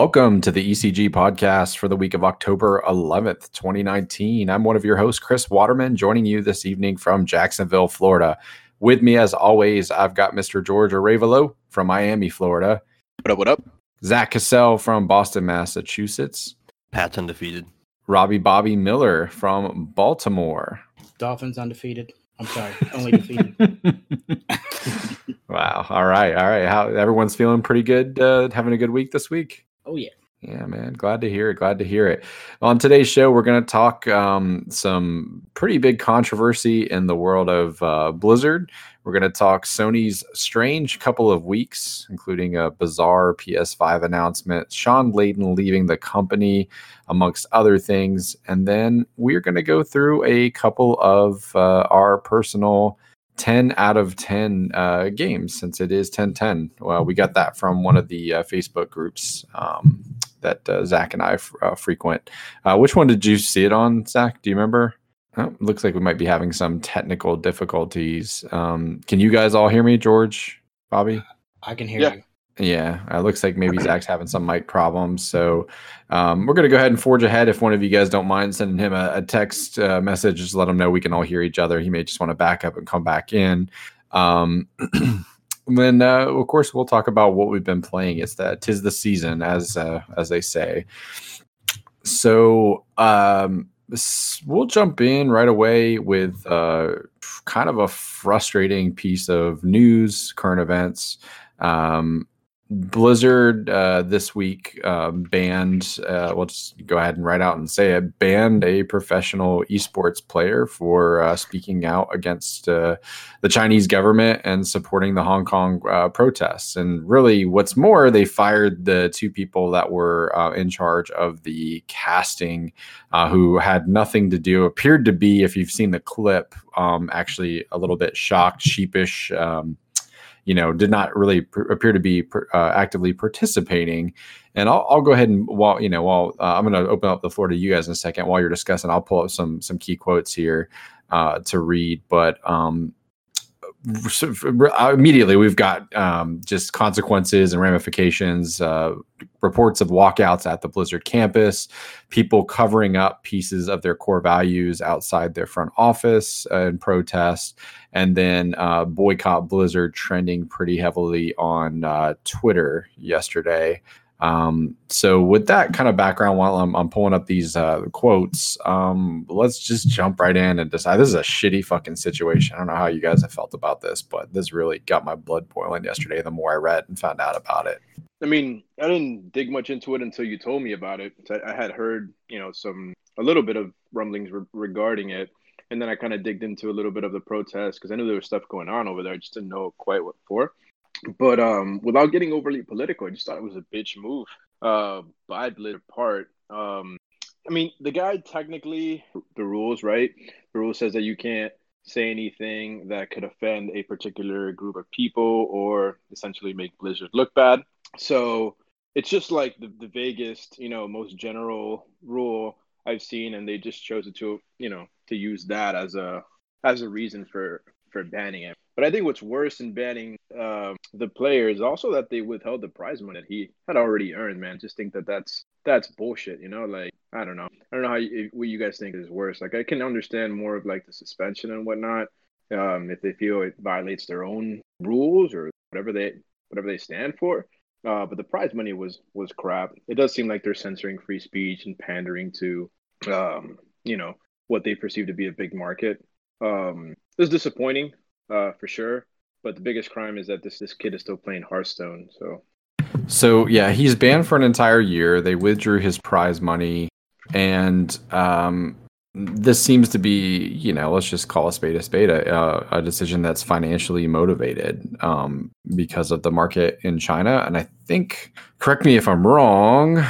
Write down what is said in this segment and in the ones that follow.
Welcome to the ECG podcast for the week of October 11th, 2019. I'm one of your hosts, Chris Waterman, joining you this evening from Jacksonville, Florida. With me, as always, I've got Mr. George Arevalo from Miami, Florida. What up, what up? Zach Cassell from Boston, Massachusetts. Pat's undefeated. Robbie Bobby Miller from Baltimore. Dolphins undefeated. I'm sorry, only defeated. wow. All right. All right. How everyone's feeling pretty good, uh, having a good week this week? Oh yeah. Yeah, man. Glad to hear it. Glad to hear it. On today's show, we're going to talk um, some pretty big controversy in the world of uh, Blizzard. We're going to talk Sony's strange couple of weeks, including a bizarre PS5 announcement, Shawn Layden leaving the company, amongst other things. And then we're going to go through a couple of uh, our personal 10 out of 10 uh, games since it is 10 10. Well, we got that from one of the uh, Facebook groups um, that uh, Zach and I f- uh, frequent. Uh, which one did you see it on, Zach? Do you remember? Oh, looks like we might be having some technical difficulties. Um, can you guys all hear me, George, Bobby? I can hear Yeah. you. Yeah, it looks like maybe Zach's having some mic problems. So um, we're going to go ahead and forge ahead. If one of you guys don't mind sending him a, a text uh, message, just let him know we can all hear each other. He may just want to back up and come back in. Um, then, uh, of course, we'll talk about what we've been playing. It's that tis the season, as uh, as they say. So um, we'll jump in right away with uh, kind of a frustrating piece of news, current events. Um, Blizzard uh, this week uh, banned, uh, we'll just go ahead and write out and say it, banned a professional esports player for uh, speaking out against uh, the Chinese government and supporting the Hong Kong uh, protests. And really, what's more, they fired the two people that were in charge of the casting, who had nothing to do, appeared to be, if you've seen the clip, um, actually a little bit shocked, sheepish. Um, you know, did not really pr- appear to be pr- uh, actively participating. And I'll, I'll go ahead and while you know, while uh, I'm going to open up the floor to you guys in a second, while you're discussing, I'll pull up some some key quotes here uh, to read. But um, immediately we've got um, just consequences and ramifications. Uh, reports of walkouts at the Blizzard campus, people covering up pieces of their core values outside their front office uh, in protest, and then uh, boycott Blizzard trending pretty heavily on uh, Twitter yesterday. Um, so with that kind of background, while I'm, I'm pulling up these uh, quotes, um, let's just jump right in and decide. This is a shitty fucking situation. I don't know how you guys have felt about this, but this really got my blood boiling yesterday. The more I read and found out about it. I mean, I didn't dig much into it until you told me about it. I, I had heard, you know, some a little bit of rumblings re- regarding it, and then I kind of digged into a little bit of the protest because I knew there was stuff going on over there. I just didn't know quite what for. But um, without getting overly political, I just thought it was a bitch move uh, by Blizzard part. Um, I mean, the guy technically the rules, right? The rule says that you can't say anything that could offend a particular group of people or essentially make Blizzard look bad. So it's just like the, the vaguest, you know, most general rule I've seen, and they just chose it to, you know, to use that as a as a reason for for banning him. But I think what's worse than banning um, the player is also that they withheld the prize money that he had already earned. Man, just think that that's that's bullshit. You know, like I don't know, I don't know how you, what you guys think is worse. Like I can understand more of like the suspension and whatnot, um, if they feel it violates their own rules or whatever they whatever they stand for. Uh, but the prize money was was crap. It does seem like they're censoring free speech and pandering to, um, you know, what they perceive to be a big market. Um, it's disappointing, uh, for sure. But the biggest crime is that this this kid is still playing Hearthstone. So So yeah, he's banned for an entire year. They withdrew his prize money, and um, this seems to be, you know, let's just call a spade a spade, a, a decision that's financially motivated um, because of the market in China. And I think, correct me if I'm wrong,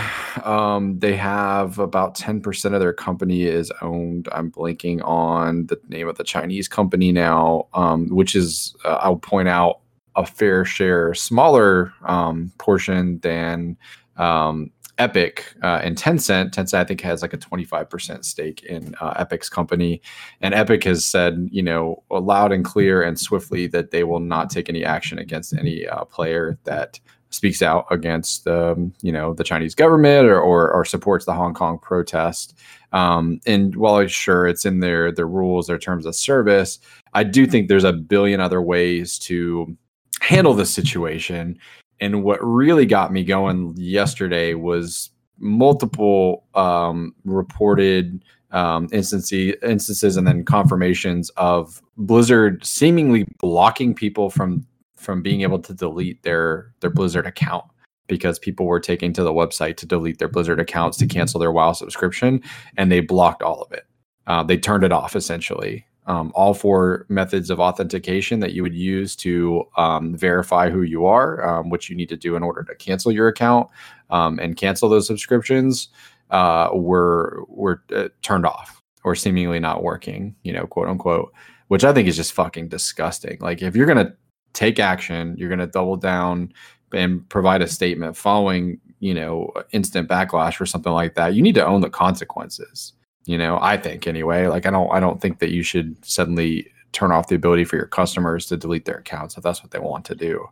um, they have about 10% of their company is owned. I'm blanking on the name of the Chinese company now, um, which is, uh, I'll point out, a fair share smaller um, portion than um, Epic uh, and Tencent. Tencent, I think, has like a 25% stake in uh, Epic's company. And Epic has said, you know, loud and clear and swiftly that they will not take any action against any uh, player that speaks out against um, you know the Chinese government or, or, or supports the Hong Kong protest. Um, and while I'm sure it's in their their rules, their terms of service, I do think there's a billion other ways to handle this situation. And what really got me going yesterday was multiple um, reported um, instances, instances and then confirmations of Blizzard seemingly blocking people from from being able to delete their their Blizzard account because people were taking to the website to delete their Blizzard accounts to cancel their WoW subscription, and they blocked all of it. Uh, they turned it off essentially. Um, all four methods of authentication that you would use to um, verify who you are, um, which you need to do in order to cancel your account um, and cancel those subscriptions, uh, were were uh, turned off or seemingly not working. You know, quote unquote, which I think is just fucking disgusting. Like if you're gonna take action, you're gonna double down and provide a statement following you know instant backlash or something like that. You need to own the consequences you know i think anyway like i don't i don't think that you should suddenly turn off the ability for your customers to delete their accounts if that's what they want to do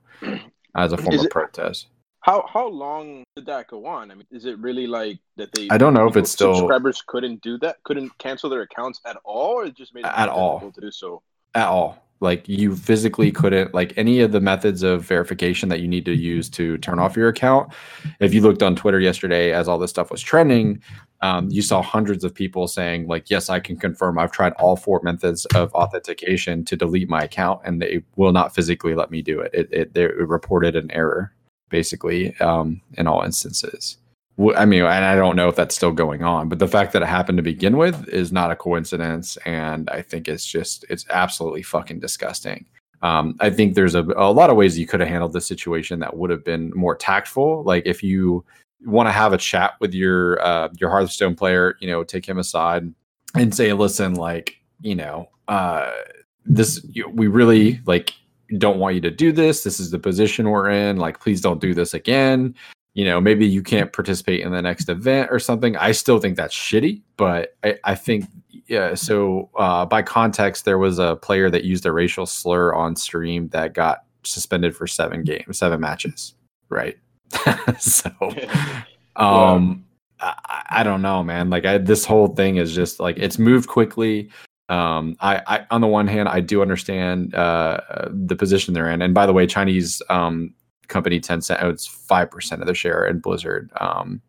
as a form Is of it- protest How how long did that go on? I mean, is it really like that they? I don't know if it's still- subscribers couldn't do that, couldn't cancel their accounts at all, or it just made it At all. difficult to do so. at all like you physically couldn't like any of the methods of verification that you need to use to turn off your account. If you looked on twitter yesterday as all this stuff was trending um, you saw hundreds of people saying like yes i can confirm. I've tried all four methods of authentication to delete my account and they will not physically let me do it. It, it, they reported an error basically um, in all instances I mean, and I don't know if that's still going on, but the fact that it happened to begin with is not a coincidence, and I think it's just it's absolutely fucking disgusting. Um, I think there's a, a lot of ways you could have handled the situation that would have been more tactful. Like if you want to have a chat with your uh, your Hearthstone player, you know, take him aside and say, "Listen, like, you know, uh, this we really like don't want you to do this. This is the position we're in. Like, please don't do this again." You know, maybe you can't participate in the next event or something. I still think that's shitty, but I, I think, yeah. So, uh, by context, there was a player that used a racial slur on stream that got suspended for seven games, seven matches, right? so, um, I, I don't know, man. Like, I, this whole thing is just like it's moved quickly. Um, I, I, on the one hand, I do understand uh, the position they're in, and by the way, Chinese um, company Tencent owns five percent of the share in Blizzard. Um,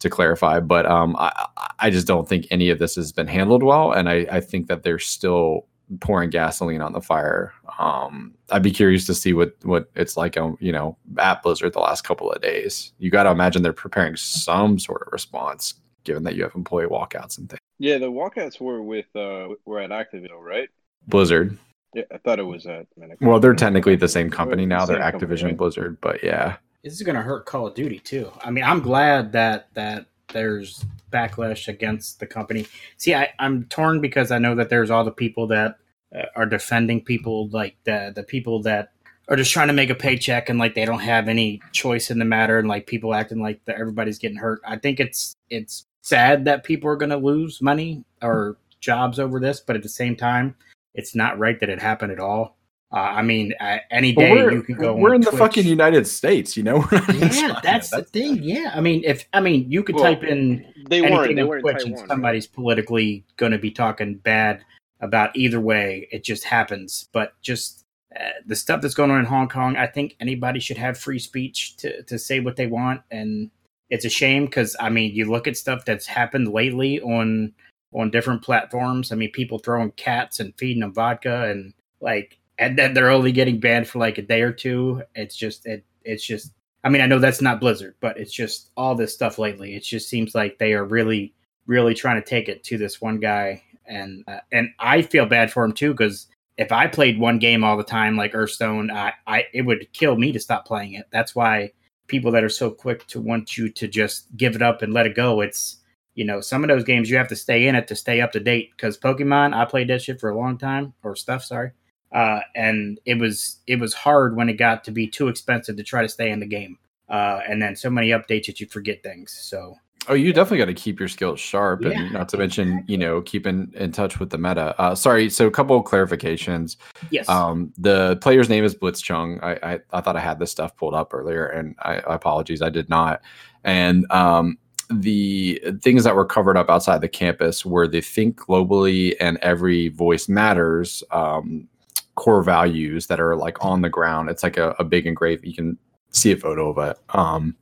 to clarify, but um, I, I just don't think any of this has been handled well, and I, I think that they're still pouring gasoline on the fire. Um, I'd be curious to see what what it's like, um, you know, at Blizzard the last couple of days. You got to imagine they're preparing some sort of response, given that you have employee walkouts and things. Yeah, the walkouts were with uh were at Activision, right? Blizzard. Yeah, I thought it was a. Man, Well, they're technically the same company Same now. They're company, Activision right? Blizzard, but yeah. This is going to hurt Call of Duty too. I mean, I'm glad that that there's backlash against the company. See, I, I'm torn because I know that there's all the people that uh, are defending people like the the people that are just trying to make a paycheck and like they don't have any choice in the matter and like people acting like that everybody's getting hurt. I think it's it's sad that people are going to lose money or jobs over this, but at the same time, it's not right that it happened at all. Uh, I mean, uh, any day you can go. we're on in the fucking United States, you know. We're not in Yeah, China. that's the thing. Yeah, I mean, if I mean, you could Well, type in They weren't. anything They on were in Twitch, Taiwan. and right? somebody's politically going to be talking bad about either way. It just happens. But just uh, the stuff that's going on in Hong Kong, I think anybody should have free speech to to say what they want, and it's a shame because I mean, you look at stuff that's happened lately on on different platforms. I mean, people throwing cats and feeding them vodka, and like, and then they're only getting banned for like a day or two. It's just it. It's just I mean, I know that's not Blizzard, but it's just all this stuff lately. It just seems like they are really, really trying to take it to this one guy, and uh, and I feel bad for him too because if I played one game all the time like Hearthstone, I, I it would kill me to stop playing it. That's why people that are so quick to want you to just give it up and let it go. It's you know some of those games you have to stay in it to stay up to date because Pokemon, I played that shit for a long time or stuff. Sorry uh, and it was it was hard when it got to be too expensive to try to stay in the game. Uh, and then so many updates that you forget things. So Oh, you definitely got to keep your skills sharp, Yeah, and not to mention, you know, keeping in touch with the meta. Uh, sorry, so a couple of clarifications. Yes. Um, the player's name is Blitzchung. I, I I thought I had this stuff pulled up earlier, and I, I apologize, I did not. And um, the things that were covered up outside the campus were the think globally and every voice matters um, core values that are like on the ground. It's like a, a big engraved. You can see a photo of it. Um,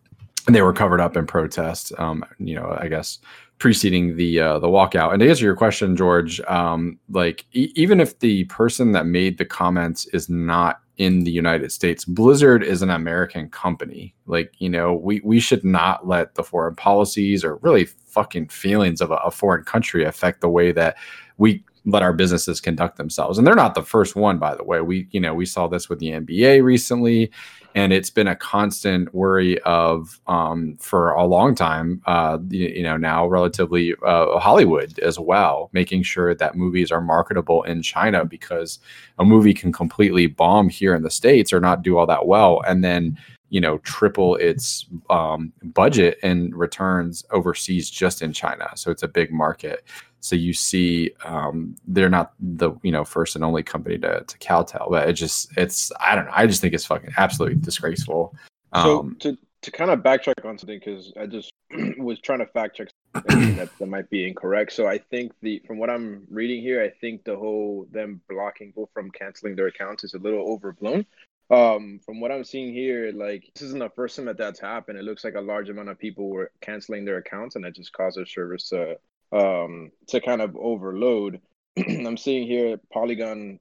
and they were covered up in protest. Um, you know, I guess preceding the uh, the walkout. And to answer your question, George, um, like e- even if the person that made the comments is not in the United States, Blizzard is an American company. Like you know, we we should not let the foreign policies or really fucking feelings of a, a foreign country affect the way that we let our businesses conduct themselves. And they're not the first one, by the way. We you know we saw this with the NBA recently and it's been a constant worry of um, for a long time uh, you, you know now relatively uh, hollywood as well making sure that movies are marketable in china because a movie can completely bomb here in the states or not do all that well. And then you know triple its um, budget and returns overseas just in china so it's a big market so you see, um, they're not the you know first and only company to to Caltel, but it just it's I don't know. I just think it's fucking absolutely disgraceful. Um, so to to kind of backtrack on something because I just was trying to fact check that that might be incorrect. So I think the from what I'm reading here, I think the whole them blocking people from canceling their accounts is a little overblown. Um, from what I'm seeing here, like this isn't the first time that that's happened. It looks like a large amount of people were canceling their accounts, and that just caused their service to um, to kind of overload. I'm seeing here Polygon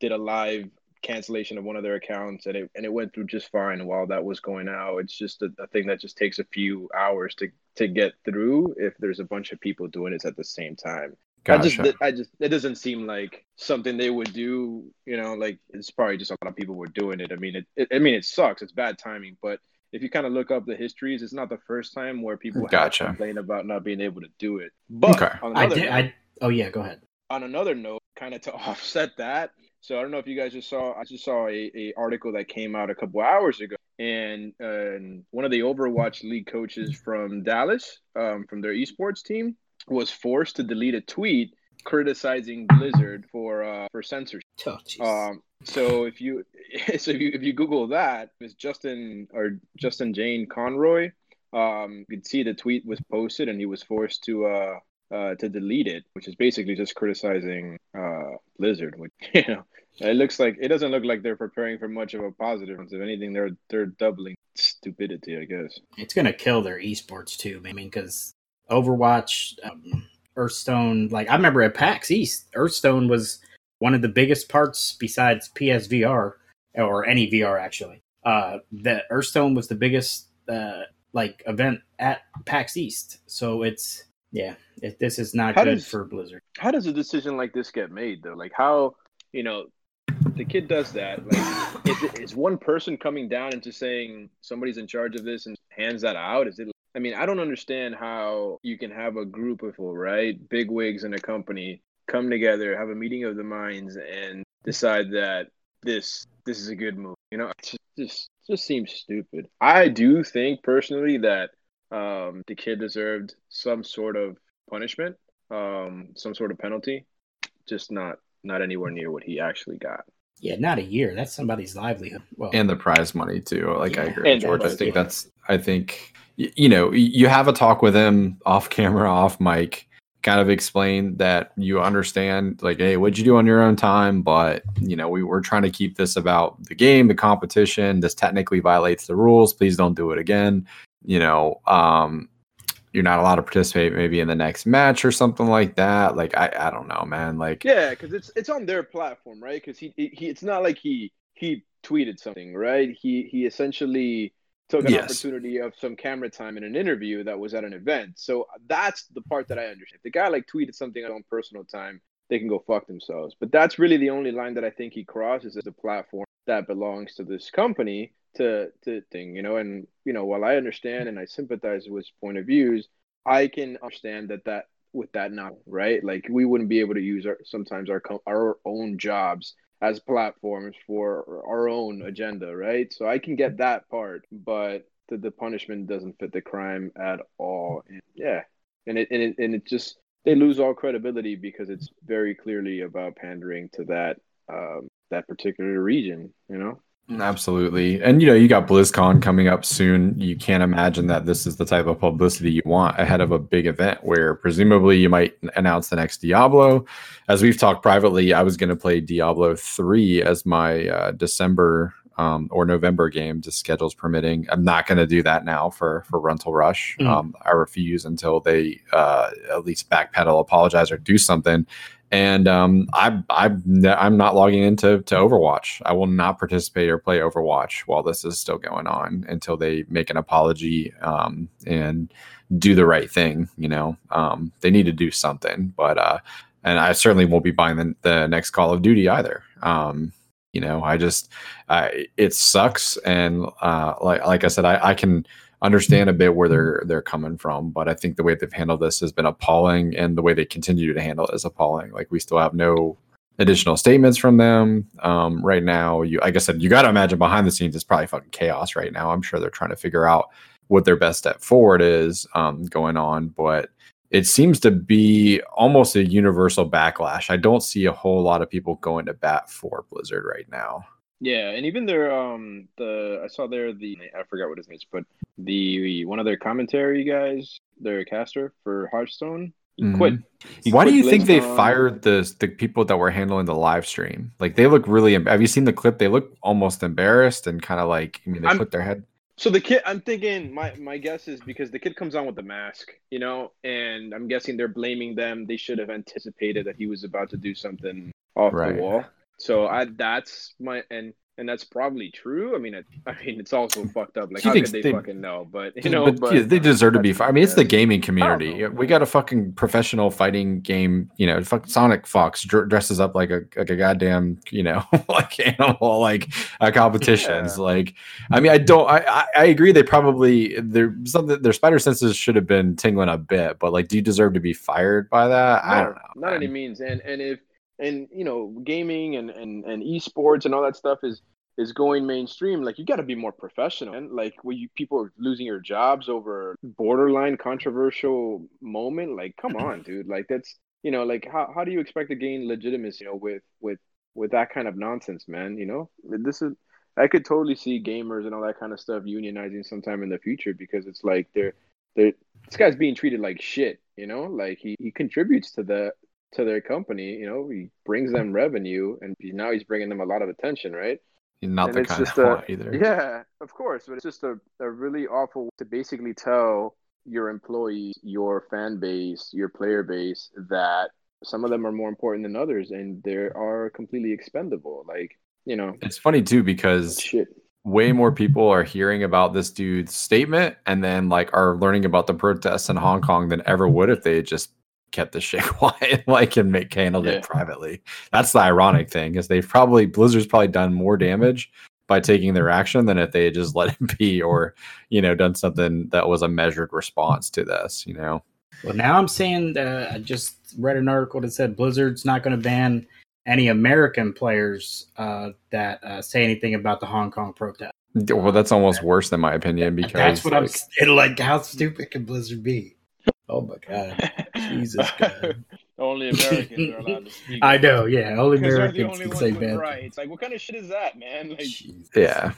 did a live cancellation of one of their accounts and it and it went through just fine while that was going out. It's just a, a, thing that just takes a few hours to to get through if there's a bunch of people doing it at the same time. Gotcha. I just I just it doesn't seem like something they would do, you know, like it's probably just a lot of people were doing it. I mean it, it I mean it sucks. It's bad timing, but if you kind of look up the histories, it's not the first time where people gotcha. complain about not being able to do it. But okay. I did. Note, I, oh yeah, go ahead. On another note, kind of to offset that, so I don't know if you guys just saw. I just saw a, a article that came out a couple hours ago, and uh, one of the Overwatch League coaches from Dallas, um, from their esports team, was forced to delete a tweet criticizing Blizzard for uh, for censorship. Oh, um, so if you so if you if you Google that, it's Justin or Justin Jayne Conroy. Um, you could see the tweet was posted, and he was forced to uh, uh to delete it, which is basically just criticizing uh Blizzard. Which you know, it looks like it doesn't look like they're preparing for much of a positive. If anything, they're they're doubling stupidity, I guess. It's gonna kill their esports too. I mean, because Overwatch, um, Hearthstone, like I remember at PAX East, Hearthstone was one of the biggest parts besides PSVR or any VR actually. Uh, that Hearthstone was the biggest uh, like event at PAX East. So it's yeah, it, this is not how good does, for Blizzard. How does a decision like this get made though? Like how you know the kid does that? Like is, is one person coming down and just saying somebody's in charge of this and hands that out? Is it? I mean, I don't understand how you can have a group of people, right, big wigs in a company come together, have a meeting of the minds, and decide that this this is a good move. You know, it just just, just seems stupid. I do think personally that um, the kid deserved some sort of punishment, um, some sort of penalty, just not not anywhere near what he actually got. Yeah, not a year. That's somebody's livelihood. Well, and the prize money too. Like yeah. I agree, George. I think yeah. that's. I think you know you have a talk with him off camera, off mic, kind of explain that you understand like hey what'd you do on your own time? But you know we were trying to keep this about the game the competition. This technically violates the rules. Please don't do it again. You know um you're not allowed to participate maybe in the next match or something like that. Like i i don't know man. Like yeah because it's it's on their platform right? Because he, he it's not like he he tweeted something right? He he essentially took an yes. opportunity of some camera time in an interview that was at an event. So that's the part that I understand. If the guy like tweeted something on personal time, they can go fuck themselves. But that's really the only line that I think he crosses as a platform that belongs to this company to to thing, you know. And you know, while I understand and I sympathize with his point of views, I can understand that that with that now, right? Like we wouldn't be able to use our sometimes our our own jobs as platforms for our own agenda, right? So I can get that part, but the, the punishment doesn't fit the crime at all. And yeah, and it and it and it just they lose all credibility because it's very clearly about pandering to that um, that particular region. You know. Absolutely. And you know, you got BlizzCon coming up soon. You can't imagine that this is the type of publicity you want ahead of a big event where presumably you might announce the next Diablo. As we've talked privately, I was going to play Diablo 3 as my uh, December um, or November game, just schedules permitting. I'm not going to do that now for for Rental Rush. Mm. Um, I refuse until they uh, at least backpedal, apologize, or do something. And um, I, I, I'm not logging into to Overwatch. I will not participate or play Overwatch while this is still going on until they make an apology um, and do the right thing. You know, um, they need to do something. But uh, and I certainly won't be buying the, the next Call of Duty either. Um, you know, I just uh, it sucks, and uh, like like I said, I, I can understand a bit where they're they're coming from, but I think the way they've handled this has been appalling, and the way they continue to handle it is appalling. Like we still have no additional statements from them um, right now. You, like I said, you got to imagine behind the scenes it's probably fucking chaos right now. I'm sure they're trying to figure out what their best step forward is um, going on, but it seems to be almost a universal backlash. I don't see a whole lot of people going to bat for Blizzard right now. Yeah, and even their um the I saw there the I forgot what his name is, but the one of their commentary guys, their caster for Hearthstone, he mm-hmm. quit. He Why quit do you think they fired the the people that were handling the live stream? Like they look really. Have you seen the clip? They look almost embarrassed and kind of like. I mean, they I'm, put their head. So the kid, I'm thinking my my guess is because the kid comes on with the mask, you know, and I'm guessing they're blaming them. They should have anticipated that he was about to do something off right. the wall. So I that's my and and that's probably true. I mean, it, I mean, it's also fucked up. Like, how could they, they, fucking know? But you know, but, but yeah, they deserve to be. Fired. I mean, it's the gaming community. We got a fucking professional fighting game. You know, fucking Sonic Fox dresses up like a like a goddamn you know like animal like uh, competitions. Yeah. Like, I mean, I don't. I, I, I agree. They probably their something their spider senses should have been tingling a bit. But like, do you deserve to be fired by that? No, I don't know. Not man. any means. And and if and you know gaming and, and and esports and all that stuff is is going mainstream like you got to be more professional. And like when you people are losing your jobs over borderline controversial moment like come on dude. Like that's you know like how, how do you expect to gain legitimacy you know with with with that kind of nonsense man you know? This is i could totally see gamers and all that kind of stuff unionizing sometime in the future because it's like they're they're this guy's being treated like shit you know? Like he, he contributes to the to their company. You know, he brings them revenue, and now he's bringing them a lot of attention, right? Not and the kind of a, either. Yeah, of course, but it's just a, a really awful to basically tell your employees, your fan base, your player base that some of them are more important than others, and they are completely expendable. Like you know, it's funny too because shit way more people are hearing about this dude's statement and then like are learning about the protests in Hong Kong than ever would if they just kept the shit quiet, like and make handled yeah. it privately. That's the ironic thing is they've probably Blizzard's probably done more damage by taking their action than if they had just let it be or you know done something that was a measured response to this. You know. Well, now I'm saying uh, I just read an article that said Blizzard's not going to ban any American players uh, that uh, say anything about the Hong Kong protest. Well, that's almost worse than my opinion because that's what like, I'm saying. Like, how stupid can Blizzard be? Oh my god, Jesus God! only Americans are allowed to speak. I know, yeah, only Americans only can say bad. Rights. Like, what kind of shit is that, man? Like, Jesus. yeah.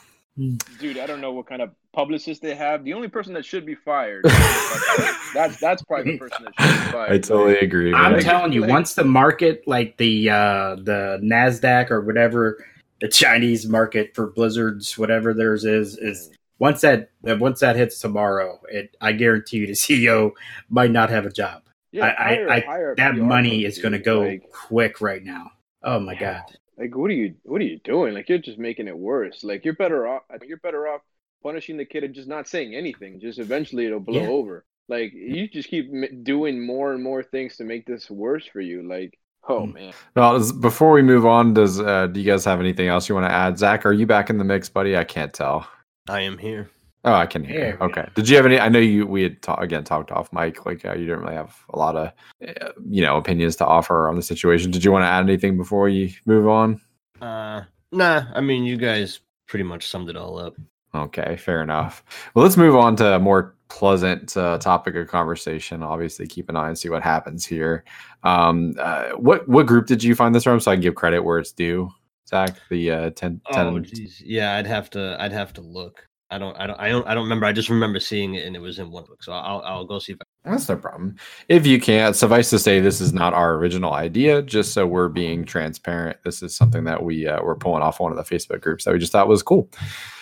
Dude, I don't know what kind of publicist they have. The only person that should be fired, that's that's probably the person that should be fired. I totally agree. I'm man. telling you, once the market, like the uh the Nasdaq or whatever, the Chinese market for Blizzards, whatever theirs is, is once that once that hits tomorrow, it I guarantee you the CEO might not have a job. Yeah, I, hire, I, hire that money is going to go like, quick right now. Oh my yeah. god! Like, what are you what are you doing? Like, you're just making it worse. Like, you're better off. You're better off punishing the kid and just not saying anything. Just eventually it'll blow yeah. over. Like, you just keep doing more and more things to make this worse for you. Like, Oh hmm. man. Well, before we move on, does uh, do you guys have anything else you want to add? Zach, are you back in the mix, buddy? I can't tell. I am here. Oh, I can hear. Yeah, okay. Did you have any? I know you. We had ta- again talked off mic. Like uh, you didn't really have a lot of, uh, you know, opinions to offer on the situation. Did you want to add anything before you move on? Uh, nah. I mean, you guys pretty much summed it all up. Okay, fair enough. Well, let's move on to a more pleasant uh, topic of conversation. Obviously, keep an eye and see what happens here. Um, uh, what what group did you find this from? So I can give credit where it's due. Zach, the uh, 10, 10 Oh, geez. yeah. I'd have to. I'd have to look. I don't. I don't. I don't. I don't remember. I just remember seeing it, and it was in one book. So I'll. I'll go see if. I, That's no problem. If you can't, suffice to say, this is not our original idea. Just so we're being transparent, this is something that we uh, we're pulling off one of the Facebook groups that we just thought was cool.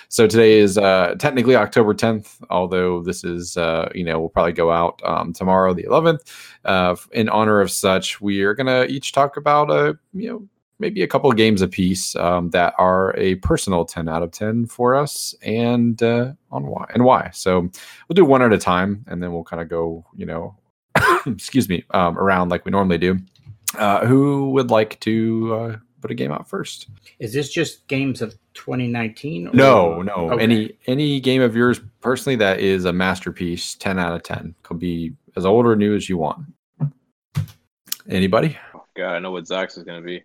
So today is uh, technically October 10th, although this is uh, you know we'll probably go out um, tomorrow, the 11th. Uh, in honor of such, we are gonna each talk about a you know maybe a couple of games apiece um, that are a personal 10 out of 10 for us and uh, on why and why. So we'll do one at a time and then we'll kind of go, you know, excuse me, um, around like we normally do. Uh, who would like to uh, put a game out first? Is this just games of 2019? or- No, no. Okay. Any any game of yours personally that is a masterpiece, 10 out of 10. Could be as old or new as you want. Anybody? Oh, God, I know what Zach's is gonna be.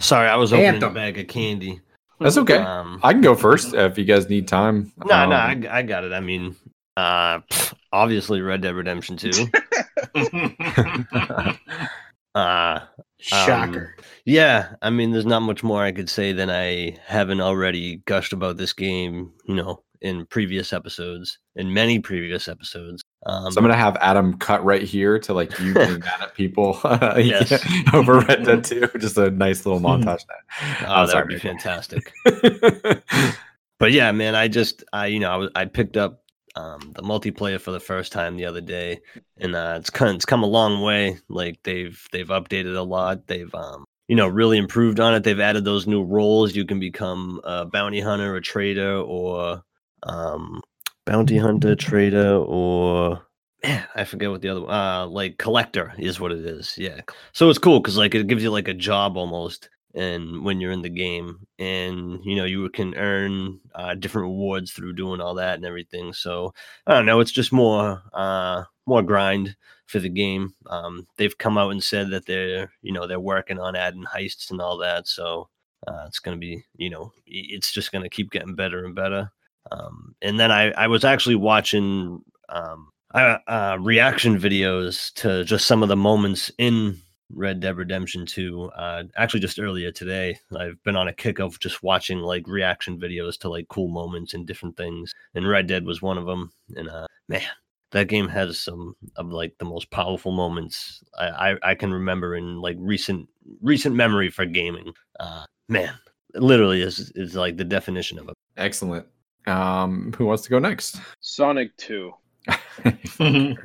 Sorry, I was opening Anthem. a bag of candy. That's okay. Um, I can go first if you guys need time. no, Um, no, I, I got it. I mean, uh, pff, obviously, Red Dead Redemption Two. uh, Shocker. yeah. I mean, there's not much more I could say than I haven't already gushed about this game. You know, in previous episodes, in many previous episodes. Um, So I'm gonna have Adam cut right here to like you getting mad at people Yes. over Red Dead 2. Just a nice little montage. oh, Oh, that would be fantastic. but yeah, man, I just I you know I was I picked up um, the multiplayer for the first time the other day, and uh, it's come it's come a long way. Like they've they've updated a lot. They've um you know really improved on it. They've added those new roles. You can become a bounty hunter, a trader, or um bounty hunter, trader, or man, I forget what the other uh like collector is what it is. Yeah, so it's cool because like it gives you like a job almost and when you're in the game and you know you can earn uh, different rewards through doing all that and everything so i don't know it's just more uh more grind for the game um they've come out and said that they're you know they're working on adding heists and all that so uh, it's to be you know it's just to keep getting better and better um and then i i was actually watching um uh, uh reaction videos to just some of the moments in Red Dead Redemption 2. Uh, actually, just earlier today, I've been on a kick of just watching like reaction videos to like cool moments and different things. And Red Dead was one of them. And uh, man, that game has some of like the most powerful moments I, I, I can remember in like recent recent memory for gaming. Uh, man, it literally is is like the definition of it. Excellent. Um, who wants to go next? Sonic Two. Not a,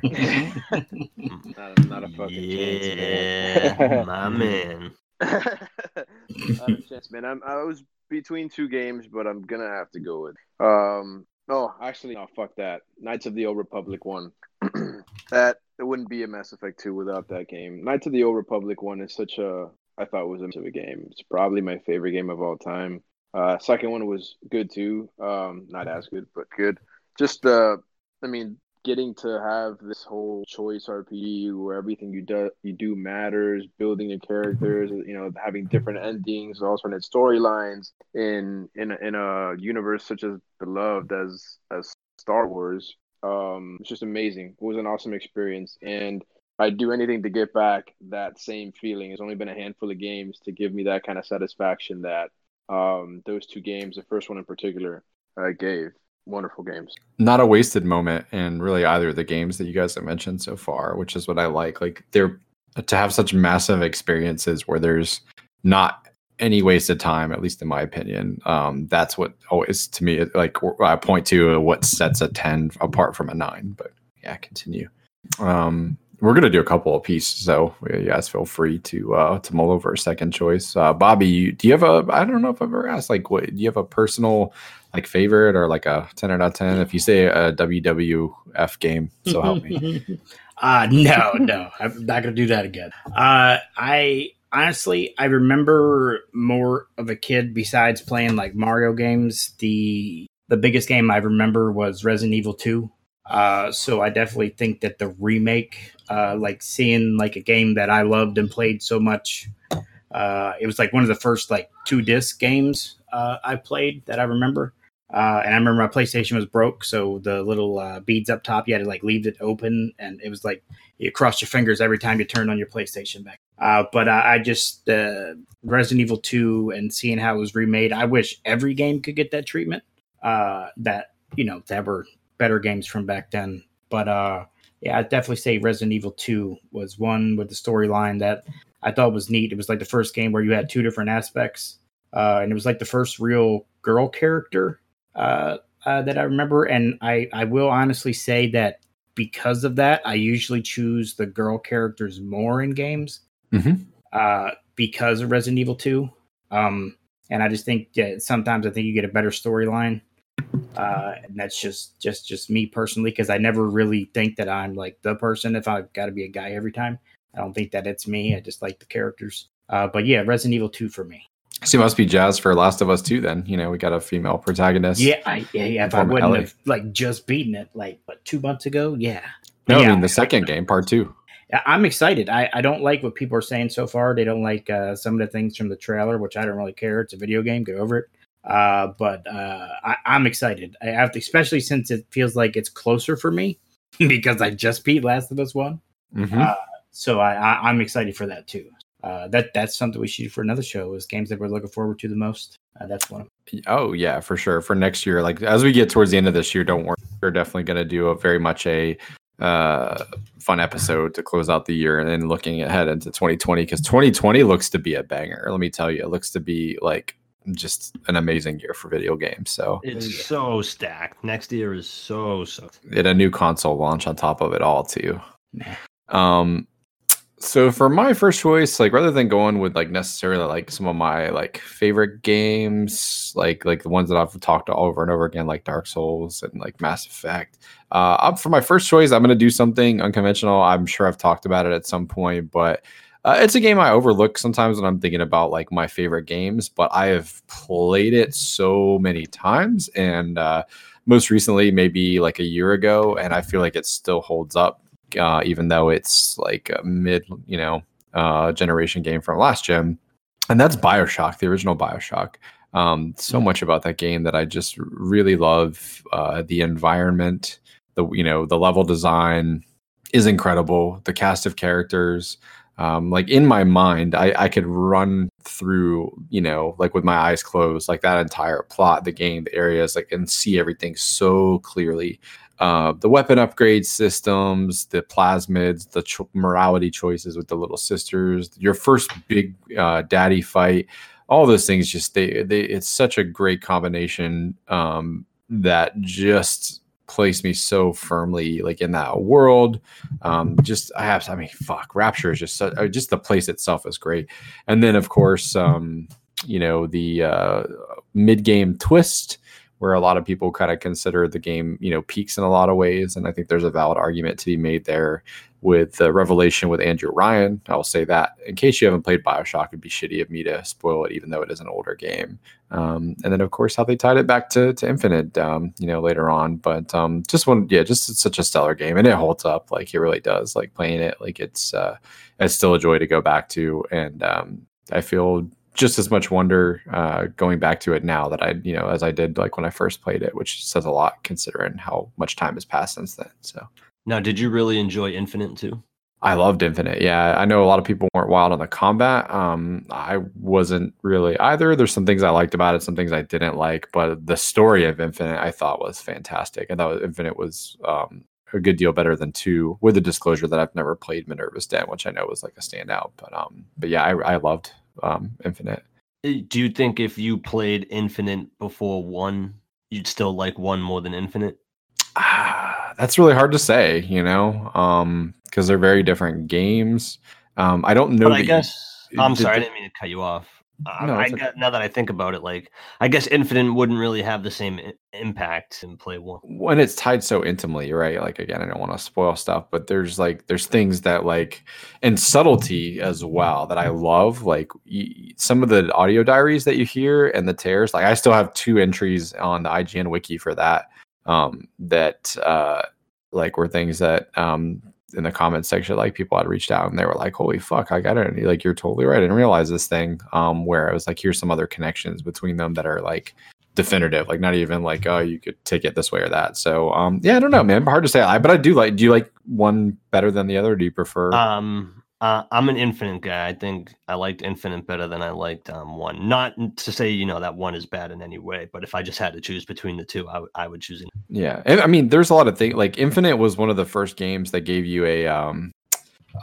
not a fucking yeah, chance. my man. Not a chance, man. I'm, I was between two games, but I'm gonna have to go with. Um. Oh, actually, no. Fuck that. Knights of the Old Republic one. that it wouldn't be a Mass Effect two without that game. Knights of the Old Republic one is such a. I thought it was a game. It's probably my favorite game of all time. Uh, second one was good too. Um, not as good, but good. Just uh, I mean, getting to have this whole choice RPG where everything you do you do matters, building your characters, you know, having different endings, alternate storylines in in a, in a universe such as beloved as as Star Wars. Um, it's just amazing. It was an awesome experience, and I'd do anything to get back that same feeling. It's only been a handful of games to give me that kind of satisfaction that um, those two games, the first one in particular, uh, gave. Wonderful games. Not a wasted moment in really either of the games that you guys have mentioned so far, which is what I like. Like they're to have such massive experiences where there's not any wasted time, at least in my opinion. Um, that's what always to me like I point to what sets a ten apart from a nine. But yeah, continue. Um, we're gonna do a couple of pieces, so you guys feel free to uh, to mull over a second choice. Uh, Bobby, you, do you have a? I don't know if I've ever asked. Like, what do you have a personal like favorite or like a ten out of ten? If you say a WWF game, so help me. Uh, no, no, I'm not gonna do that again. Uh, I honestly, I remember more of a kid besides playing like Mario games. The the biggest game I remember was Resident Evil Two. Uh, so I definitely think that the remake, uh, like seeing like a game that I loved and played so much, uh, it was like one of the first like two disc games uh, I played that I remember. Uh, and I remember my PlayStation was broke, so the little uh, beads up top, you had to like leave it open, and it was like you crossed your fingers every time you turned on your PlayStation back. Uh, but I just uh, Resident Evil 2 and seeing how it was remade, I wish every game could get that treatment. Uh, that you know that were better games from back then. But uh, yeah, I'd definitely say Resident Evil 2 was one with the storyline that I thought was neat. It was like the first game where you had two different aspects, uh, and it was like the first real girl character uh, uh, that I remember. And I, I will honestly say that because of that, I usually choose the girl characters more in games Mhm. uh, because of Resident Evil 2. Um, and I just think that sometimes I think you get a better storyline. Uh, and that's just just just me personally because I never really think that I'm like the person if I've got to be a guy every time. I don't think that it's me. I just like the characters. Uh, but yeah, Resident Evil 2 for me. So you must be jazzed for Last of Us 2 then. You know, we got a female protagonist. Yeah, I, yeah, yeah. If I wouldn't LA. have like just beaten it like what two months ago, yeah. No, yeah, I mean the second game, part two. I'm excited. I, I don't like what people are saying so far. They don't like uh, some of the things from the trailer, which I don't really care. It's a video game. Get over it. Uh, but uh, I, I'm excited. I have to, especially since it feels like it's closer for me because I just beat Last of Us One. Mhm. Uh, so I, I'm excited for that too. Uh, that that's something we should do for another show. Is games that we're looking forward to the most. Uh, that's one. of Oh yeah, for sure. For next year, like as we get towards the end of this year, don't worry. We're definitely going to do a very much a uh fun episode to close out the year and then looking ahead into 2020 because 2020 looks to be a banger. Let me tell you, it looks to be like just an amazing year for video games. So It's so stacked. Next year is so so. and a new console launch on top of it all too. Um so for my first choice, like rather than going with like necessarily like some of my like favorite games, like like the ones that I've talked all over and over again, like Dark Souls and like Mass Effect. Uh up for my first choice, I'm gonna do something unconventional. I'm sure I've talked about it at some point, but uh, it's a game I overlook sometimes when I'm thinking about like my favorite games, but I have played it so many times and uh most recently maybe like a year ago and i feel like it still holds up uh, even though it's like a mid you know uh, generation game from last gen and that's bioshock the original bioshock. Um, so much about that game that i just really love uh, the environment the you know the level design is incredible the cast of characters um, like in my mind I, I could run through you know like with my eyes closed like that entire plot the game the areas like and see everything so clearly. Uh, the weapon upgrade systems the plasmids the cho- morality choices with the little sisters your first big uh, daddy fight all those things just they, they it's such a great combination um, that just placed me so firmly like in that world. Um just i have i mean fuck rapture is just so, uh, just the place itself is great. And then of course um you know the uh mid-game twist where a lot of people kind of consider the game you know peaks in a lot of ways and i think there's a valid argument to be made there with the revelation with andrew ryan. I'll say that in case you haven't played bioshock it'd be shitty of me to spoil it even though it is an older game. Um, and then of course how they tied it back to, to infinite um, you know later on. But um, just one yeah just such a stellar game and it holds up like it really does. Like playing it like it's uh, it's still a joy to go back to. And um, i feel just as much wonder uh, going back to it now that i you know as i did like when i first played it which says a lot considering how much time has passed since then. So Now, did you really enjoy Infinite too? I loved Infinite. Yeah, I know a lot of people weren't wild on the combat. Um, I wasn't really either. There's some things I liked about it, some things I didn't like, but the story of Infinite I thought was fantastic. I thought Infinite was um, a good deal better than two, with the disclosure that I've never played Minerva's Den, which I know was like a standout. But um, but yeah, I, I loved um, Infinite. Uh, Do you think if you played Infinite before one, you'd still like one more than Infinite? Ah, that's really hard to say, you know, um, because they're very different games. Um, I don't know. But I guess I'm the- sorry, I didn't mean to cut you off. Uh, No, I it's okay. got, now that I think about it, like I guess Infinite wouldn't really have the same I- impact in play one. when it's tied so intimately right like again i don't want to spoil stuff but there's like there's things that like and subtlety as well that i love like y- some of the audio diaries that you hear and the tears like i still have two entries on the ign wiki for that um that uh like were things that um in the comment section like people had reached out and they were like holy fuck i got it like you're totally right i didn't realize this thing um where i was like here's some other connections between them that are like definitive, like not even like oh you could take it this way or that. So um yeah, I don't know, man. Hard to say. I but I do like. Do you like one better than the other? do you prefer? Um, uh, I'm an Infinite guy. I think I liked Infinite better than I liked um, one. Not to say you know that one is bad in any way, but if I just had to choose between the two, I, w- I would choose it. Yeah, and I mean, there's a lot of things. Like Infinite was one of the first games that gave you a um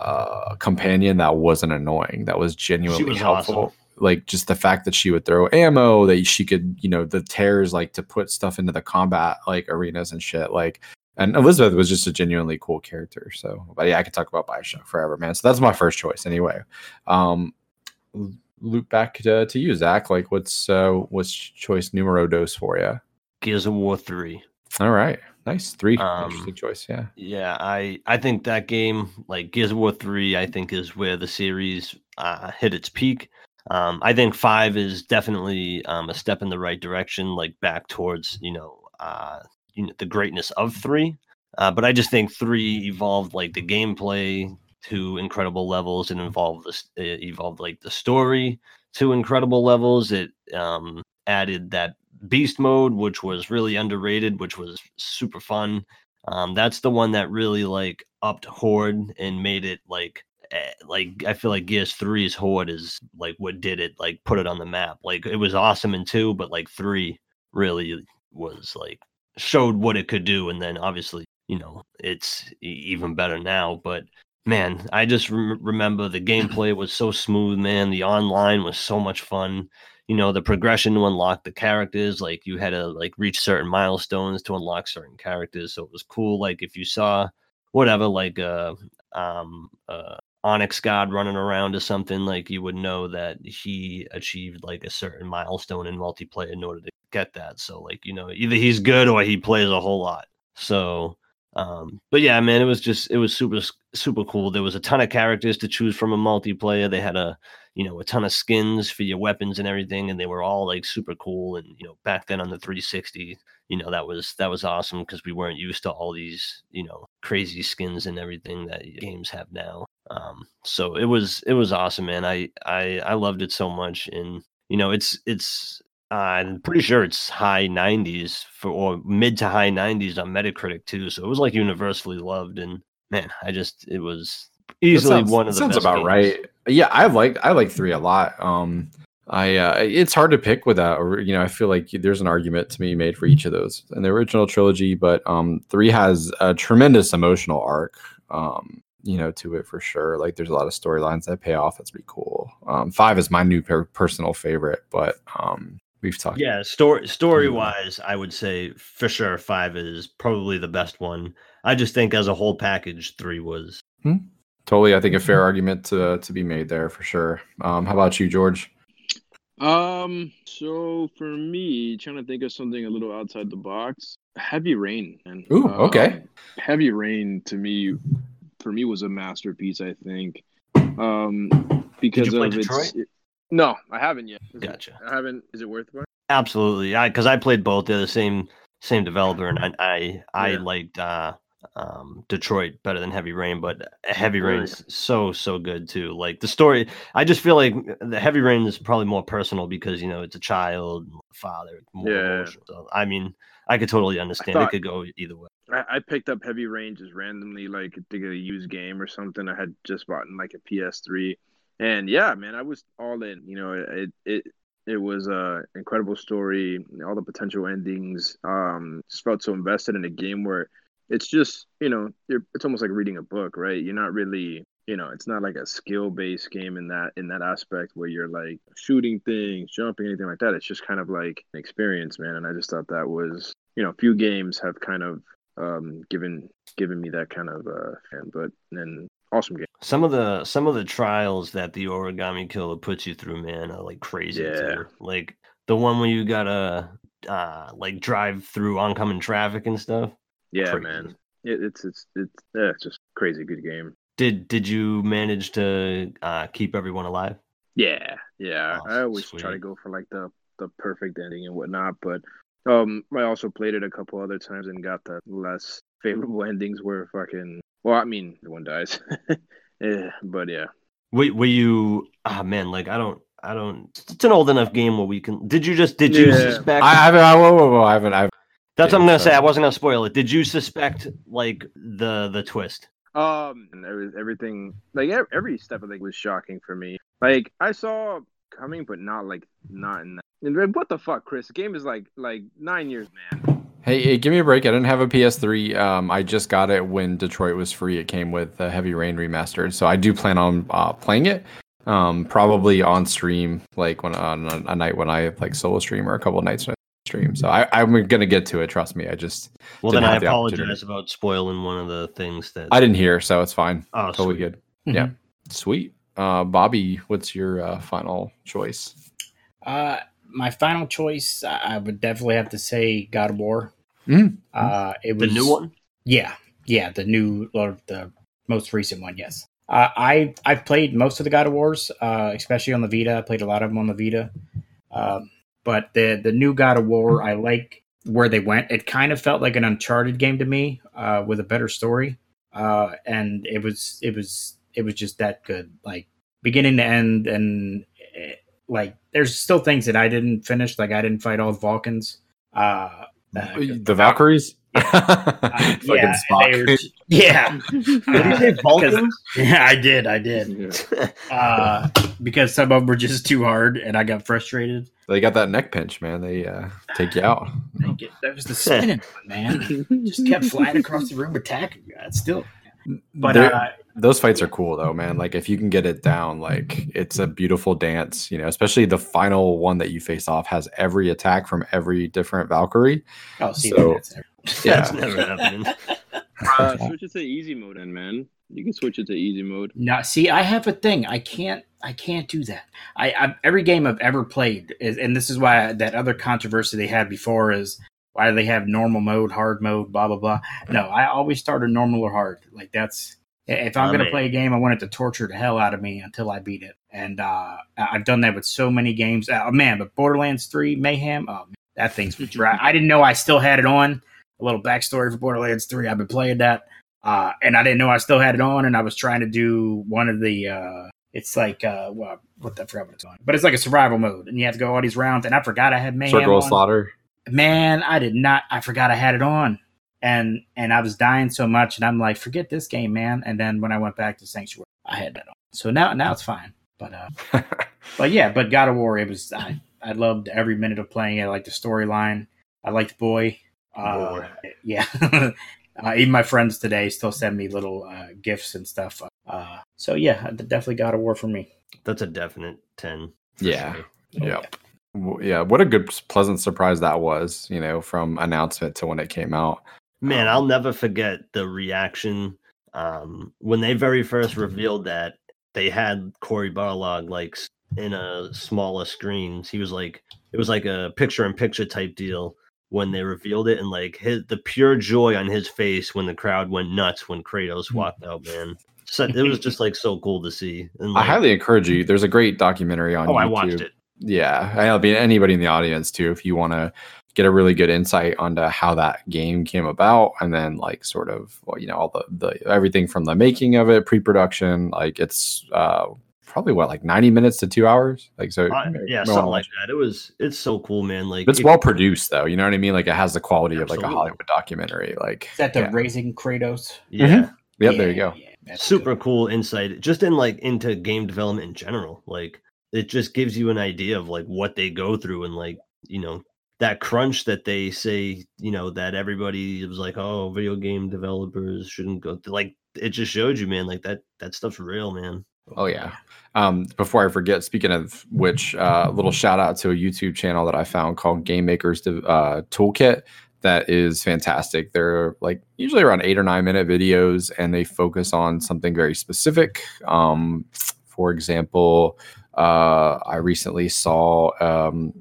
uh companion that wasn't annoying. That was genuinely was helpful. awesome. Like just the fact that she would throw ammo, that she could, you know, the tears like to put stuff into the combat like arenas and shit. Like, and Elizabeth was just a genuinely cool character. So, but yeah, I could talk about Bioshock forever, man. So that's my first choice anyway. Um, loop back to, to you, Zach. Like, what's uh, what's choice numero dos for you? Gears of War three. All right, nice three. Um, Interesting choice. Yeah. Yeah, I I think that game, like Gears of War three, I think is where the series uh, hit its peak. Um, I think five is definitely um, a step in the right direction, like back towards you know, uh, you know the greatness of three. Uh, but I just think three evolved like the gameplay to incredible levels. It involved this, evolved like the story to incredible levels. It um, added that beast mode, which was really underrated, which was super fun. Um, that's the one that really like upped Horde and made it like eh, like I feel like Gears 3's Horde is like what did it like put it on the map. Like it was awesome in two, but like three really was like showed what it could do, and then obviously you know it's even better now. But man, I just rem- remember the gameplay was so smooth, man. The online was so much fun you know the progression to unlock the characters like you had to like reach certain milestones to unlock certain characters so it was cool like if you saw whatever like uh um uh Onyx Guard running around or something like you would know that he achieved like a certain milestone in multiplayer in order to get that. So like you know either he's good or he plays a whole lot. So um but yeah man it was just it was super super cool. There was a ton of characters to choose from a multiplayer. They had a you know a ton of skins for your weapons and everything and they were all like super cool. And you know back then on the 360 you know that was that was awesome because we weren't used to all these you know crazy skins and everything that games have now um so it was it was awesome man i i i loved it so much and you know it's it's uh, i'm pretty sure it's high 90s for or mid to high 90s on metacritic too so it was like universally loved and man i just it was easily sounds, one of the sounds best about games. right. Yeah, I like I like three a lot. Um, I uh, it's hard to pick with that. Or you know, I feel like there's an argument to be made for each of those in the original trilogy, but um, three has a tremendous emotional arc. Um, you know, to it for sure. Like, there's a lot of storylines that pay off. That's pretty cool. Um, five is my new per- personal favorite, but um, we've talked. Yeah, story story wise, I would say for sure five is probably the best one. I just think as a whole package, three was totally. I think a fair argument to to be made there for sure. Um, how about you, George? Um, so for me, trying to think of something a little outside the box, Heavy Rain. And Ooh, okay. Heavy Rain to me, for me, was a masterpiece. I think, um, because of its. Detroit? it- no, I haven't yet. Is it- Gotcha. I haven't. Is it worth it? absolutely. I because I played both. They're the same same developer, and I I, I Yeah. liked uh, um, Detroit better than Heavy Rain, but Heavy Rain Right. is so so good too. Like the story, I just feel like the Heavy Rain is probably more personal because you know it's a child, father, more Yeah. emotional. So, I mean, I could totally understand. thought- it could go either way. I, picked up Heavy Rain just randomly, like to get a used game or something. I had just bought in like a PS3, and yeah, man, I was all in. You know, it it it was a incredible story, all the potential endings. Um, just felt so invested in a game where it's just you know, it's almost like reading a book, right? You're not really you know, it's not like a skill based game in that in that aspect where you're like shooting things, jumping, anything like that. It's just kind of like an experience, man. And I just thought that was you know, few games have kind of um given given me that kind of uh fan, but then awesome game. Some of the some of the trials that the origami killer puts you through, man, are like crazy. Yeah. Too. Like the one where you gotta uh like drive through oncoming traffic and stuff. Yeah, Crazy. man. It, it's it's it's yeah, it's just crazy good game. Did did you manage to uh keep everyone alive? Yeah, yeah. Oh, I always try to go for like the the perfect ending and whatnot, but um, I also played it a couple other times and got the less favorable endings where fucking. Well, I mean, one dies. yeah, but yeah, Were, were you ah man, like I don't I don't. It's an old enough game where we can. Did you just? Did you Yeah. suspect? I, I haven't. I, whoa, whoa, whoa, I haven't. I've, that's what I'm gonna say. I wasn't gonna spoil it. Did you suspect like the the twist? Um, and every- everything like every step I think was shocking for me. Like I saw coming, but not like not in that. And what the fuck, Chris? The game is like like nine years, man. hey, hey, give me a break. I didn't have a PS3. Um, I just got it when Detroit was free. It came with uh, Heavy Rain remastered, so I do plan on uh, playing it. Um, probably on stream, like when on a, a night when I have like solo stream or a couple of nights when I stream. So I, I'm gonna get to it. Trust me. I just Well, Didn't then I the apologize about spoiling one of the things that I didn't hear, so it's fine. Oh, totally sweet. good. Yeah, sweet. Uh, Bobby, what's your uh, final choice? Uh, my final choice, I I would definitely have to say God of War. Mm. Uh, it The new one? Yeah, yeah, the new or the most recent one. Yes, uh, I I've played most of the God of Wars, uh, especially on the Vita. I played a lot of them on the Vita. Um, but the the new God of War, I like where they went. It kind of felt like an Uncharted game to me, uh, with a better story. Uh, and it was it was it was just that good, like beginning to end, and eh, like there's still things that I didn't finish, like I didn't fight all the Vulcans. Uh, uh, the Valkyries. Fucking yeah, Spock. they were- yeah. Did you say Vulcans? Yeah, I did. I did. Uh, because some of them were just too hard, and I got frustrated. They got that neck pinch, man. They uh, take you out. I get- That was the spinning one, man. Just kept flying across the room, attacking you. It's still, but They're- uh, those fights are cool though, man. Like if you can get it down, like it's a beautiful dance. You know, especially the final one that you face off has every attack from every different Valkyrie. oh, see, So- that's there. That's Yeah. never happening. Uh, switch it to easy mode, then, man. You can switch it to easy mode. Now, see, I have a thing. I can't. I can't do that. I, I every game I've ever played, is, and this is why that other controversy they had before is why do they have normal mode, hard mode, blah blah blah. No, I always start a normal or hard. Like that's if I'm gonna play a game, I want it to torture the hell out of me until I beat it. And uh, I- I've done that with so many games. Oh man, but Borderlands Three Mayhem, oh man, that thing's dry. I didn't know I still had it on. A little backstory for Borderlands Three. I've been playing that. Uh, and I didn't know I still had it on, and I was trying to do one of the. Uh, it's like uh, well, what the I forgot what it's on, but it's like a survival mode, and you have to go all these rounds. And I forgot I had mayhem Circle of slaughter. Man, I did not. I forgot I had it on, and and I was dying so much, and I'm like, forget this game, man. And then when I went back to Sanctuary, I had that on. So now now it's fine. But uh, but yeah, but God of War, it was I I loved every minute of playing it. I liked the storyline. I liked Boy. Uh, Boy. Yeah. uh, even my friends today still send me little uh, gifts and stuff. Uh, so yeah, definitely God of War for me. That's a definite ten. Yeah. sure. Oh, Yep. Yeah. What a good pleasant surprise that was. You know, from announcement to when it came out. Man, Um, I'll never forget the reaction um, when they very first revealed that they had Cory Barlog like in a smaller screens. He was like, it was like a picture-in-picture type deal when they revealed it, and like his the pure joy on his face when the crowd went nuts when Kratos Hmm. walked out. Man, so it was just like so cool to see. And I highly encourage you. There's a great documentary on oh, YouTube. I watched it. Yeah, I'll be anybody in the audience too. If you want to get a really good insight onto how that game came about, and then like sort of well, you know all the the everything from the making of it, pre-production, like it's uh probably what like 90 minutes to two hours. Like so, Uh, yeah, something watch like that. It was. It's so cool, man. Like it's it- well produced though. You know what I mean? Like it has the quality of like a Hollywood documentary. Like Is that the yeah. Raising Kratos? Yeah. Yep, there you go. yeah, super cool insight just in like into game development in general like it just gives you an idea of like what they go through and like you know that crunch that they say you know that everybody was like oh video game developers shouldn't go like it just showed you man like that that stuff's real man Oh yeah. Um, before I forget, speaking of which, uh, a little shout out to a YouTube channel that I found called Game Makers uh, Toolkit. That is fantastic. They're like usually around eight or nine minute videos, and they focus on something very specific. Um, for example, uh, I recently saw um,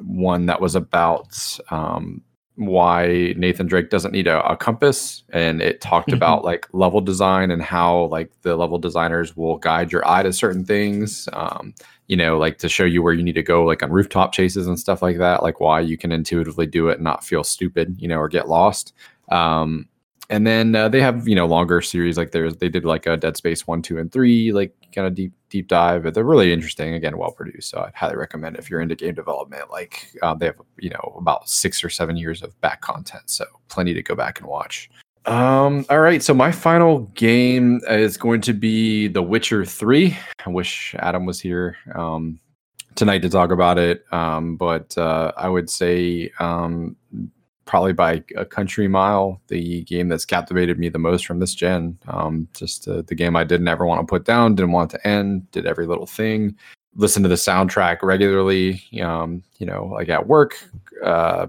one that was about um, why Nathan Drake doesn't need a, a compass, and it talked about like level design and how like the level designers will guide your eye to certain things. Um, you know, like to show you where you need to go, like on rooftop chases and stuff like that. Like why you can intuitively do it and not feel stupid, you know, or get lost. Um, and then uh, they have you know longer series like there's they did like a Dead Space one, two, and three, like kind of deep deep dive. But they're really interesting. Again, well produced. So I'd highly recommend if you're into game development. Like uh, they have, you know, about six or seven years of back content, so plenty to go back and watch. Um, all right, so my final game is going to be The Witcher 3. I wish Adam was here um, tonight to talk about it. Um, but uh, I would say um, probably by a country mile, the game that's captivated me the most from this gen. Um, just uh, the game I didn't ever want to put down, didn't want to end, did every little thing. Listen to the soundtrack regularly, um, you know, like at work. Uh,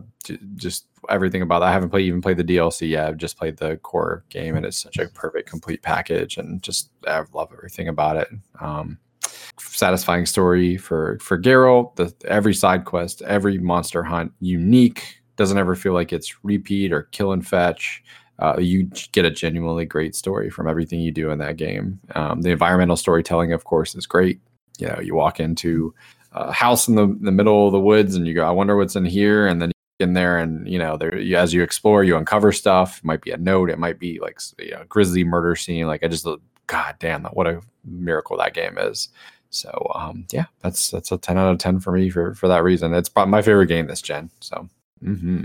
just everything about that. I haven't played even played the DLC yet. I've just played the core game, and it's such a perfect, complete package. And just I love everything about it. Um, satisfying story for for Geralt. The every side quest, every monster hunt, unique. Doesn't ever feel like it's repeat or kill and fetch. Uh, you get a genuinely great story from everything you do in that game. Um, the environmental storytelling, of course, is great. You know, you walk into a house in the, the middle of the woods and you go, I wonder what's in here. And then in there and you know there as you explore you uncover stuff it might be a note it might be like you know grisly murder scene like i just god damn what a miracle that game is so um yeah that's that's a 10 out of 10 for me for for that reason it's my favorite game this gen so hmm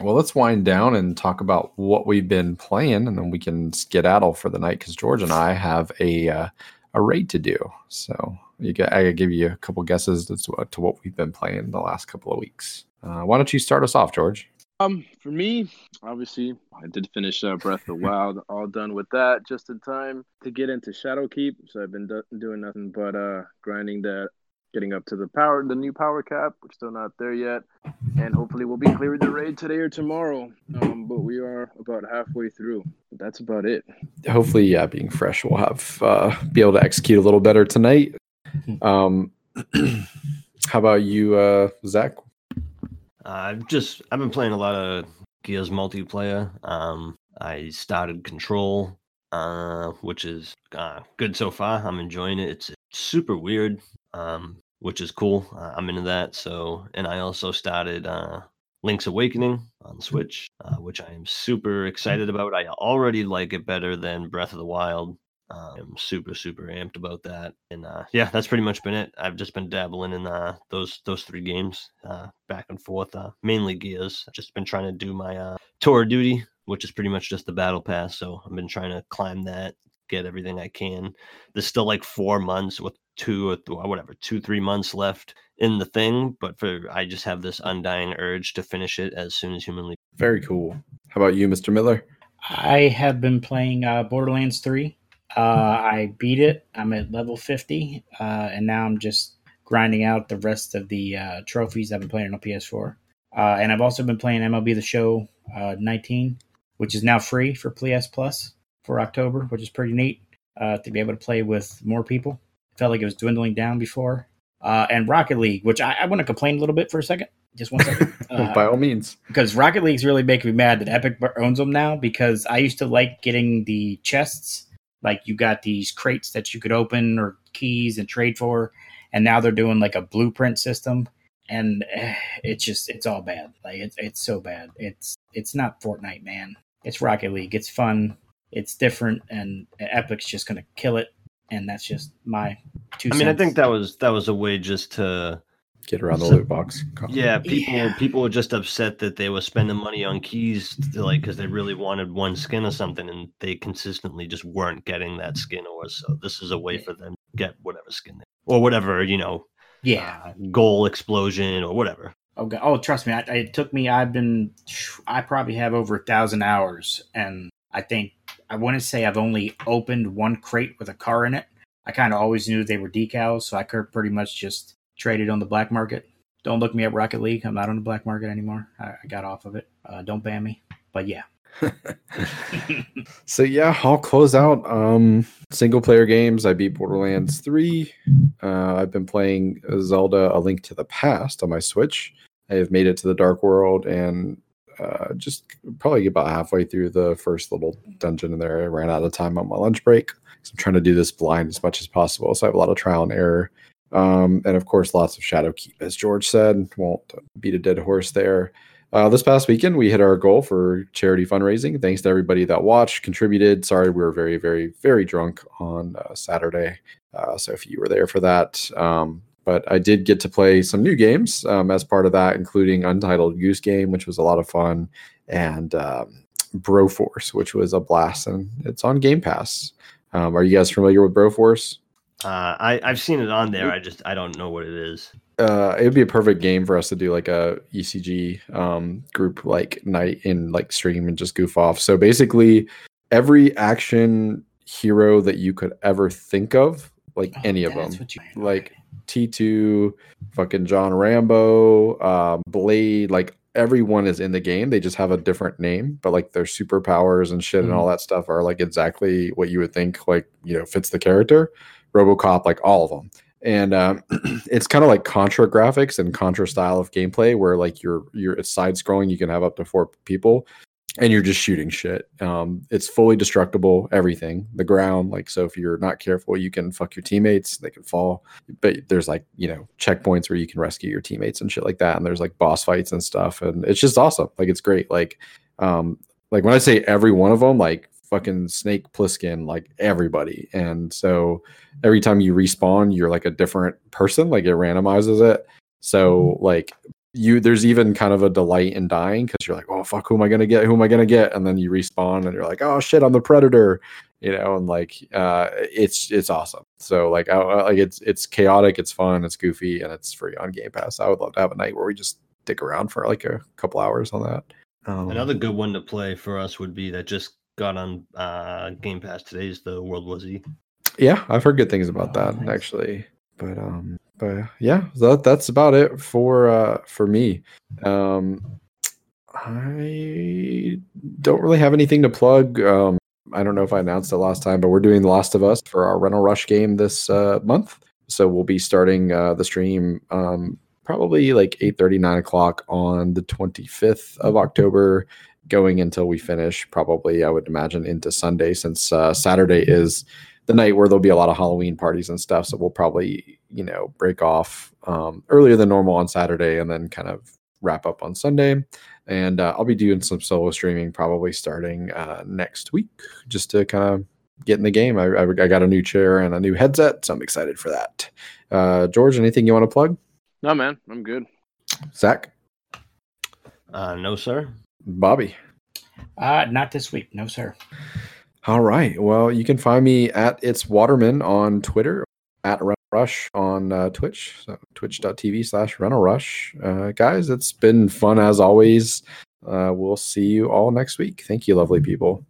well let's wind down and talk about what we've been playing and then we can skedaddle for the night because george and i have a uh, a raid to do so you get i give you a couple guesses as to, to what we've been playing the last couple of weeks uh, why don't you start us off, George? Um, for me, obviously, I did finish uh, Breath of the Wild, all done with that, just in time to get into Shadowkeep. So I've been do- doing nothing but uh grinding that, getting up to the power, the new power cap. We're still not there yet, and hopefully we'll be clearing the raid today or tomorrow. Um, but we are about halfway through. That's about it. Hopefully, yeah, being fresh, we'll have uh, be able to execute a little better tonight. Um, how about you, uh, Zach? I've just I've been playing a lot of Gears multiplayer. Um, I started Control, uh, which is uh, good so far. I'm enjoying it. It's super weird, um, which is cool. Uh, I'm into that. So, and I also started uh, Link's Awakening on Switch, uh, which I am super excited about. I already like it better than Breath of the Wild. Uh, I'm super super amped about that, and uh, yeah, that's pretty much been it. I've just been dabbling in uh, those those three games, uh, back and forth, uh, mainly Gears. I've just been trying to do my uh, tour duty, which is pretty much just the battle pass. So I've been trying to climb that, get everything I can. There's still like four months with two or th- whatever, two three months left in the thing, but for I just have this undying urge to finish it as soon as humanly. Very cool. How about you, Mr. Miller? I have been playing uh, Borderlands 3. Uh, I beat it. I'm at level 50, uh, and now I'm just grinding out the rest of the uh, trophies I've been playing on PS4. Uh, and I've also been playing MLB The Show uh, 19, which is now free for PS Plus for October, which is pretty neat uh, to be able to play with more people. Felt like it was dwindling down before. Uh, and Rocket League, which I, I want to complain a little bit for a second. Just one second. Uh, By all means. because Rocket League's really making me mad that Epic owns them now because I used to like getting the chests. Like you got these crates that you could open or keys and trade for, and now they're doing like a blueprint system, and eh, it's just it's all bad. Like it's it's so bad. It's it's not Fortnite, man. It's Rocket League. It's fun. It's different, and Epic's just gonna kill it. And that's just my two. I mean, I think that was that was a way just to Get around the So- loot box. Yeah, people Yeah. people were just upset that they were spending money on keys, to, like because they really wanted one skin or something, and they consistently just weren't getting that skin. Or so this is a way for them to get whatever skin they, or whatever you know, yeah. uh, goal explosion or whatever. Oh, God. oh, trust me. I, it took me. I've been. I probably have over a thousand hours, and I think I want to say I've only opened one crate with a car in it. I kind of always knew they were decals, so I could pretty much just trade it on the black market. Don't look me up Rocket League. I'm not on the black market anymore. I, I got off of it. Uh, don't ban me. But yeah, so yeah, I'll close out um single player games. I beat Borderlands 3. Uh, I've been playing Zelda A Link to the Past on my Switch. I have made it to the Dark World and uh, just probably about halfway through the first little dungeon in there. I ran out of time on my lunch break. So I'm trying to do this blind as much as possible. So I have a lot of trial and error. Um, and of course, lots of Shadowkeep, as George said. Won't beat a dead horse there. uh, this past weekend, we hit our goal for charity fundraising. Thanks to everybody that watched, contributed. Sorry, we were very, very, very drunk on uh, Saturday. Uh, so if you were there for that, um, but I did get to play some new games um, as part of that, including Untitled Goose Game, which was a lot of fun, and um, Broforce, which was a blast, and it's on Game Pass. Um, are you guys familiar with Broforce? Uh, I I've seen it on there. I just I don't know what it is. Uh, it would be a perfect game for us to do like a ECG um, group like night in like stream and just goof off. So basically, every action hero that you could ever think of, like Oh, any of them, what you- like T2, fucking John Rambo, uh, Blade, like everyone is in the game. They just have a different name, but like their superpowers and shit and all that stuff are like exactly what you would think, like, you know, fits the character. Robocop, like all of them. And um, it's kind of like Contra graphics and Contra style of gameplay where like you're you're it's side scrolling, you can have up to four people and you're just shooting shit. Um, it's fully destructible, everything. The ground, like so if you're not careful, you can fuck your teammates, they can fall. But there's like, you know, checkpoints where you can rescue your teammates and shit like that. And there's like boss fights and stuff. And it's just awesome. Like it's great. Like um, like when I say every one of them, like fucking Snake Plissken, like everybody. And so every time you respawn, you're like a different person, like it randomizes it. So like you there's even kind of a delight in dying because you're like, oh fuck, who am I gonna get? Who am I gonna get? And then you respawn and you're like, oh shit, I'm the predator, you know, and like uh it's it's awesome. So like I, like it's it's chaotic, it's fun, it's goofy, and it's free on Game Pass. I would love to have a night where we just stick around for like a couple hours on that. Um, Another good one to play for us would be that just got on uh, Game Pass today is the World War Z. Yeah, I've heard good things about Oh, that nice. actually. But um but yeah, that that's about it for uh for me. Um I don't really have anything to plug. Um I don't know if I announced it last time, but we're doing The Last of Us for our rental rush game this uh month. So we'll be starting uh the stream um probably like 8 9 o'clock on the 25th of October going until we finish probably i would imagine into sunday since uh, saturday is the night where there'll be a lot of halloween parties and stuff so we'll probably you know break off um, earlier than normal on saturday and then kind of wrap up on sunday and uh, i'll be doing some solo streaming probably starting uh, next week just to kind of get in the game I, I, I got a new chair and a new headset so i'm excited for that uh, george anything you want to plug No, man, I'm good. zach Uh, no, sir. bobby Uh, not this week. No, sir. All right. Well, you can find me at it's Waterman on Twitter, at Rental Rush on uh, Twitch, so twitch.tv slash Rental Rush. Uh, guys, it's been fun as always. Uh, we'll see you all next week. Thank you, lovely people.